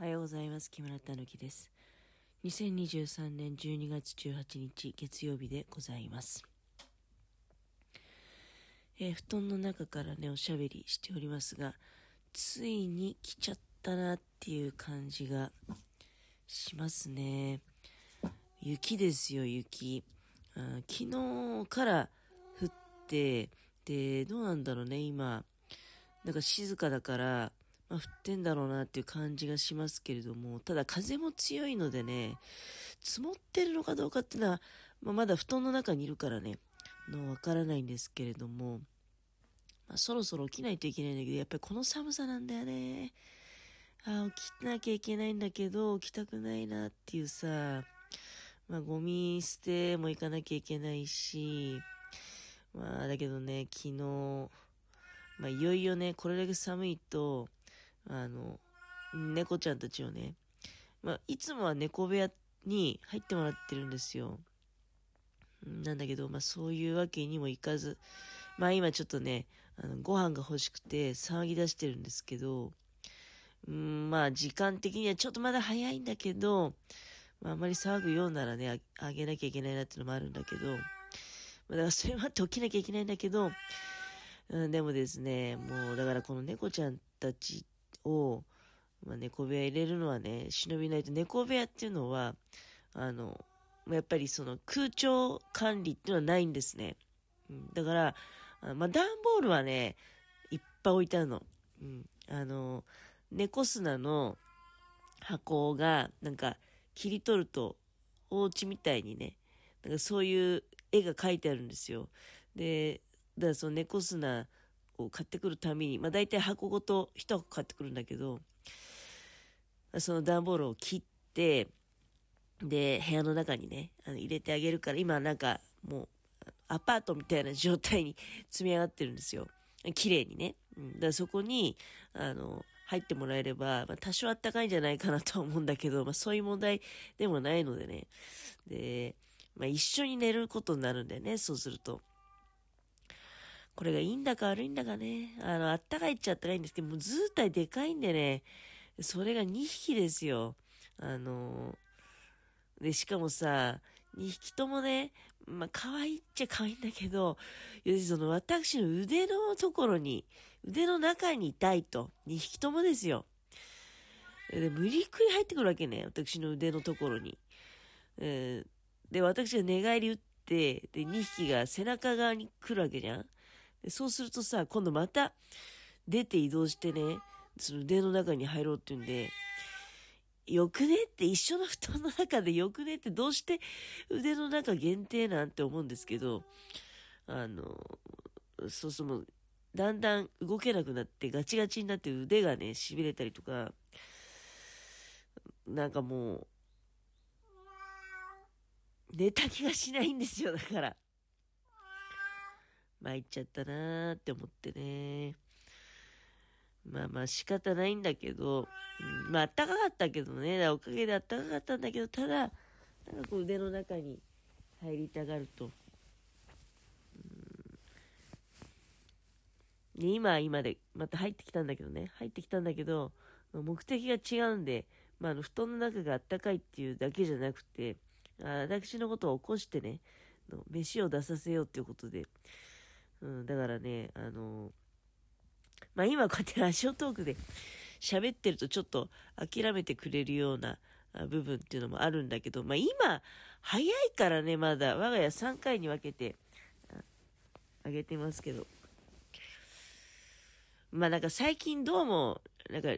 おはようございます。木村たぬきです。2023年12月18日月曜日でございます。えー布団の中からね、おしゃべりしておりますが、ついに来ちゃったなっていう感じがしますね。雪ですよ、雪。あ昨日から降って、で、どうなんだろうね、今。なんか静かだから、まあ、降ってんだろうなっていう感じがしますけれども、ただ風も強いのでね、積もってるのかどうかっていうのは、まあ、まだ布団の中にいるからね、のわからないんですけれども、まあ、そろそろ起きないといけないんだけど、やっぱりこの寒さなんだよね。ああ、起きなきゃいけないんだけど、起きたくないなっていうさ、まあ、ゴミ捨ても行かなきゃいけないし、まあ、だけどね、昨日、まあ、いよいよね、これだけ寒いと、あの、猫ちゃんたちをね、まあ、いつもは猫部屋に入ってもらってるんですよ。なんだけど、まあ、そういうわけにもいかず、まあ、今ちょっとね、あのご飯が欲しくて騒ぎ出してるんですけど、うん、まあ、時間的にはちょっとまだ早いんだけど、まあ、あまり騒ぐようならね、ああげなきゃいけないなっていうのもあるんだけど、まあ、だからそれもあって起きなきゃいけないんだけど、うん、でもですね、もうだからこの猫ちゃんたちを、まあ、猫部屋入れるのはね、忍びないと、猫部屋っていうのは、あの、やっぱりその空調管理っていうのはないんですね。うん、だから、あまあ段ボールはね、いっぱい置いてあるの。うん、あの、猫砂の箱が、なんか、切り取ると、お家みたいにね、なんかそういう絵が描いてあるんですよ。で、だからその猫砂を買ってくるために、まあ大体箱ごと一箱買ってくるんだけど、その段ボールを切って、で、部屋の中にね、あの入れてあげるから、今なんかもう、アパートみたいな状態に 積み上がってるんですよ。綺麗にね。うん、だからそこに、あの、入ってもらえれば、まあ、多少あったかいんじゃないかなとは思うんだけど、まあ、そういう問題でもないのでね。で、まあ、一緒に寝ることになるんだよね、そうすると。これがいいんだか悪いんだかね。あの、あったかいっちゃあったかいんですけど、もう図体でかいんでね、それが2匹ですよ。あの、で、しかもさ、2匹ともね、まあ、可愛いっちゃ可愛いんだけど、要するにその私の腕のところに、腕の中にいたいと。2匹ともですよ。で、無理くり入ってくるわけね。私の腕のところに。えーで、私が寝返り打って、で、2匹が背中側に来るわけじゃん。そうするとさ、今度また出て移動してね、その腕の中に入ろうって言うんで、よくねって一緒の布団の中でよくねってどうして腕の中限定なんて思うんですけど、あの、そうそうもう、だんだん動けなくなってガチガチになって腕がね、痺れたりとか、なんかもう、寝た気がしないんですよ、だから。参っちゃったなーって思ってね。まあまあ仕方ないんだけど、うんまああったかかったけどね、おかげであったかかったんだけど、ただ、なんかこう腕の中に入りたがると。で今、今で、また入ってきたんだけどね、入ってきたんだけど、目的が違うんで、まあ、あの布団の中があったかいっていうだけじゃなくて、あ私のことを起こしてね、飯を出させようっていうことで、うん、だからね、あのまあ今こうやってラジオトークで喋ってるとちょっと諦めてくれるような部分っていうのもあるんだけど、まあ今、早いからね、まだ、我が家3回に分けてあげてますけど。まあなんか最近どうも、なんか、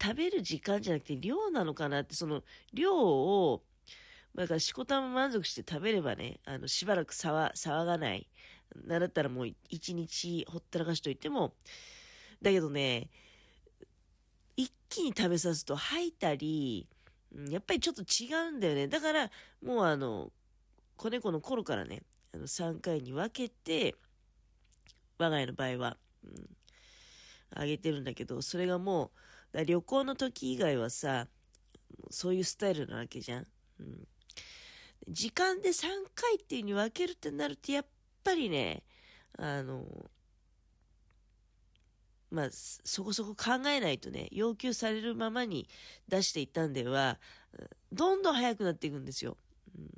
食べる時間じゃなくて量なのかなって、その量を、だからしこたま満足して食べればね、あの、しばらく騒騒がない。なんだったらもう一日ほったらかしといても、だけどね、一気に食べさすと吐いたり、やっぱりちょっと違うんだよね。だから、もうあの、子猫の頃からね、あの3回に分けて、我が家の場合は、うん、あげてるんだけど、それがもう、だ旅行の時以外はさ、そういうスタイルなわけじゃん。うん、時間で3回っていうに分けるってなると、やっぱりね、あの、まあ、そこそこ考えないとね、要求されるままに出していったんでは、どんどん速くなっていくんですよ。うん、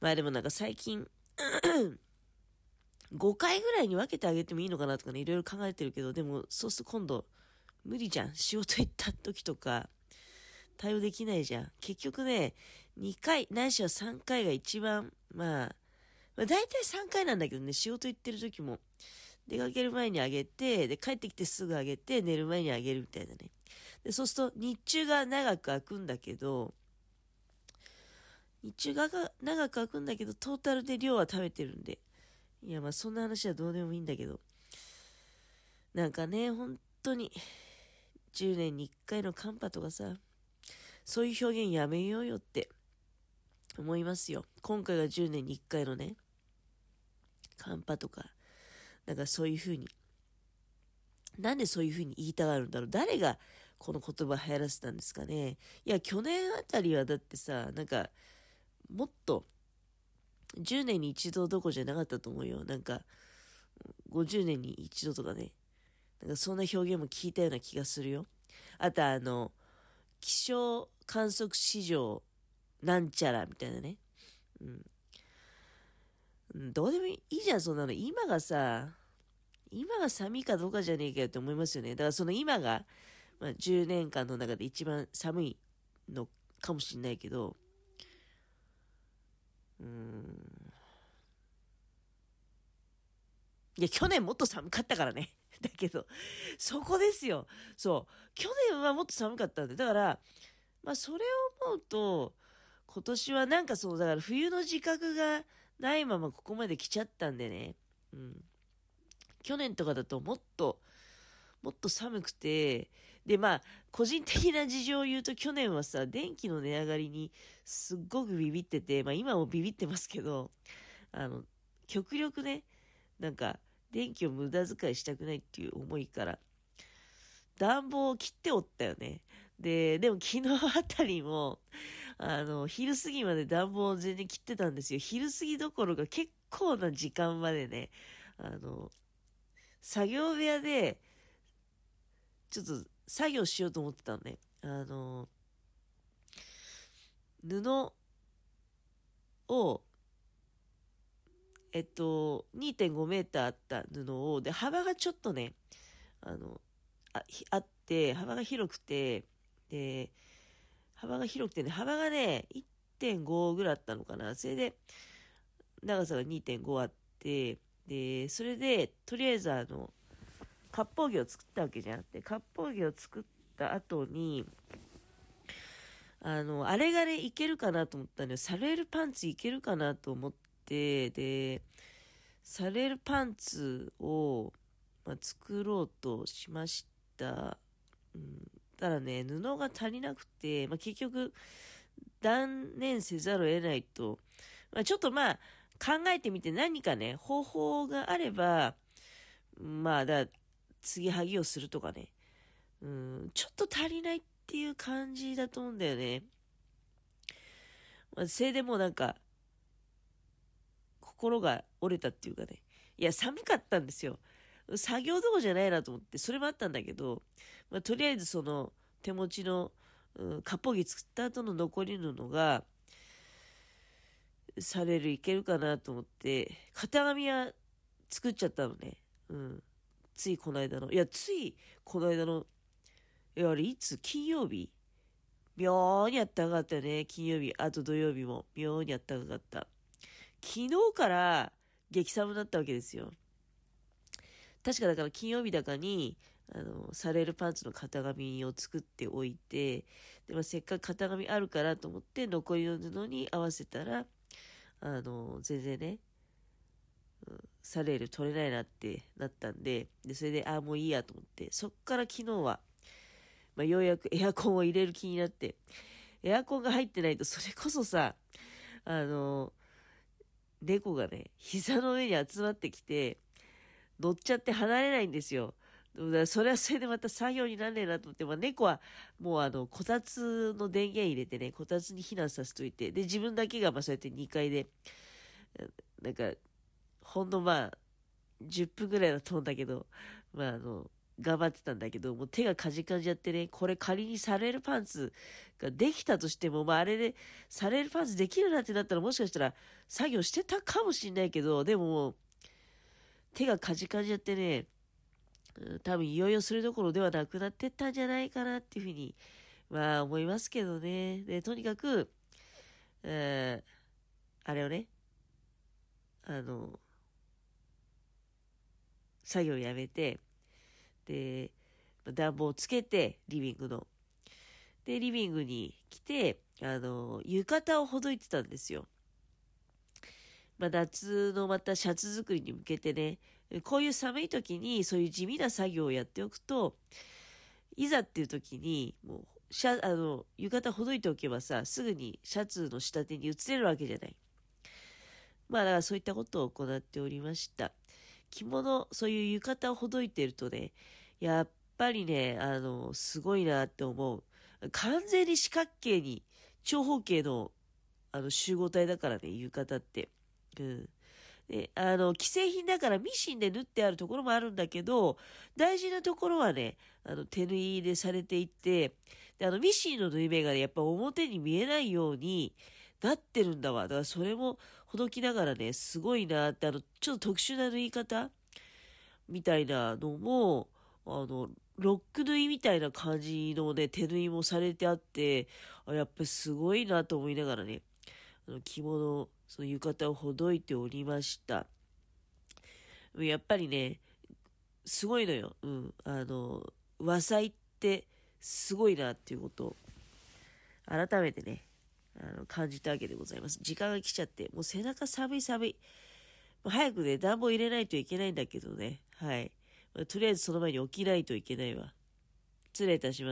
まあでもなんか最近 5回ぐらいに分けてあげてもいいのかなとかね、いろいろ考えてるけど、でもそうすると今度、無理じゃん。仕事行った時とか、対応できないじゃん。結局ね、2回、ないしは3回が一番、まあ、まあ、大体3回なんだけどね、仕事行ってる時も、出かける前にあげて、で、帰ってきてすぐあげて、寝る前にあげるみたいなね。で、そうすると、日中が長く空くんだけど、日中が長く空くんだけど、トータルで量は食べてるんで。いや、まあ、そんな話はどうでもいいんだけど。なんかね、本当に、10年に1回の寒波とかさ、そういう表現やめようよって思いますよ。今回が10年に1回のね、寒波とか、なんかそういうふうに。なんでそういうふうに言いたがるんだろう誰がこの言葉流行らせたんですかねいや、去年あたりはだってさ、なんか、もっと、10年に一度どこじゃなかったと思うよ。なんか、50年に一度とかね。なんかそんな表現も聞いたような気がするよ。あとあの、気象観測史上なんちゃらみたいなね。うん。どうでもいいじゃん、そんなの。今がさ、今が寒いかどうかじゃねえかよって思いますよね。だからその今が、まあ、10年間の中で一番寒いのかもしんないけど、うん。いや、去年もっと寒かったからね。だけど、そこですよ。そう。去年はもっと寒かったんで。だから、まあ、それを思うと、今年はなんかそう、だから冬の自覚がないままここまで来ちゃったんでね。うん。去年とかだともっと、もっと寒くて、で、まあ、個人的な事情を言うと去年はさ、電気の値上がりにすっごくビビってて、まあ今もビビってますけど、あの、極力ね、なんか、電気を無駄遣いしたくないっていう思いから、暖房を切っておったよね。で、でも昨日あたりも、あの、昼過ぎまで暖房を全然切ってたんですよ。昼過ぎどころか結構な時間までね、あの、作業部屋で、ちょっと作業しようと思ってたのね。あの、布を、えっと、2.5メーターあった布を、で、幅がちょっとね、あの、ああって、幅が広くて、で、幅が広くてね、幅がね、1.5ぐらいあったのかな。それで、長さが2.5あって、で、それで、とりあえずあの、割烹着を作ったわけじゃなくて、割烹着を作った後に、あの、あれがね、いけるかなと思ったんだよ。サレールパンツいけるかなと思って、で、サレールパンツを、まあ、作ろうとしました。うん、ただね、布が足りなくて、まあ、結局、断念せざるを得ないと、まあ、ちょっとまあ、考えてみて何かね、方法があれば、まあ、だ、継ぎはぎをするとかね、うん、ちょっと足りないっていう感じだと思うんだよね。まあ、せいでもなんか、心が折れたっていうかね、いや、寒かったんですよ。作業どこじゃないなと思って、それもあったんだけど、まあ、とりあえずその手持ちの、うん、割烹着作った後の残り布が、されるいけるかなと思って、型紙は作っちゃったのね。うん。ついこの間の。いや、ついこの間の、いや、あれいつ？金曜日？妙にあったかかったよね。金曜日。あと土曜日も妙にあったかかった。昨日から激寒だったわけですよ。確かだから金曜日だかに、あの、されるパンツの型紙を作っておいて、でもせっかく型紙あるからと思って残りの布に合わせたら、あの、全然ね、うん、サレール取れないなってなったんで、で、それで、ああ、もういいやと思って、そっから昨日は、まあ、ようやくエアコンを入れる気になって、エアコンが入ってないと、それこそさ、あの、猫がね、膝の上に集まってきて、乗っちゃって離れないんですよ。それはそれでまた作業になんねえなと思って、まあ、猫はもうあの、こたつの電源入れてね、こたつに避難させといて、で、自分だけがまあそうやって2階で、なんか、ほんのまあ、10分ぐらいだと思うんだけど、まあ、あの、頑張ってたんだけど、もう手がかじかんじゃってね、これ仮にされるパンツができたとしても、まああれで、されるパンツできるなってなったらもしかしたら作業してたかもしんないけど、でももう、手がかじかんじゃってね、多分いよいよそれどころではなくなってったんじゃないかなっていうふうに、まあ思いますけどね。で、とにかく、えー、あれをね、あの、作業やめて、で、暖房をつけて、リビングの。で、リビングに来て、あの、浴衣をほどいてたんですよ。まあ、夏のまたシャツ作りに向けてね、こういう寒い時にそういう地味な作業をやっておくと、いざっていう時に、もう、シャ、あの、浴衣ほどいておけばさ、すぐにシャツの下手に移れるわけじゃない。まあ、だからそういったことを行っておりました。着物、そういう浴衣をほどいてるとね、やっぱりね、あの、すごいなって思う。完全に四角形に、長方形の、あの、集合体だからね、浴衣って。うん。で、あの、既製品だからミシンで縫ってあるところもあるんだけど、大事なところはね、あの、手縫いでされていて、で、あの、ミシンの縫い目がね、やっぱ表に見えないようになってるんだわ。だからそれもほどきながらね、すごいなって、あの、ちょっと特殊な縫い方みたいなのも、あの、ロック縫いみたいな感じのね、手縫いもされてあって、あやっぱすごいなと思いながらね、あの着物、その浴衣をほどいておりました。やっぱりね、すごいのよ。うん。あの、和裁ってすごいなっていうことを、改めてね、あの感じたわけでございます。時間が来ちゃって、もう背中寒い寒い。早くね、暖房入れないといけないんだけどね。はいま。とりあえずその前に起きないといけないわ。失礼いたします。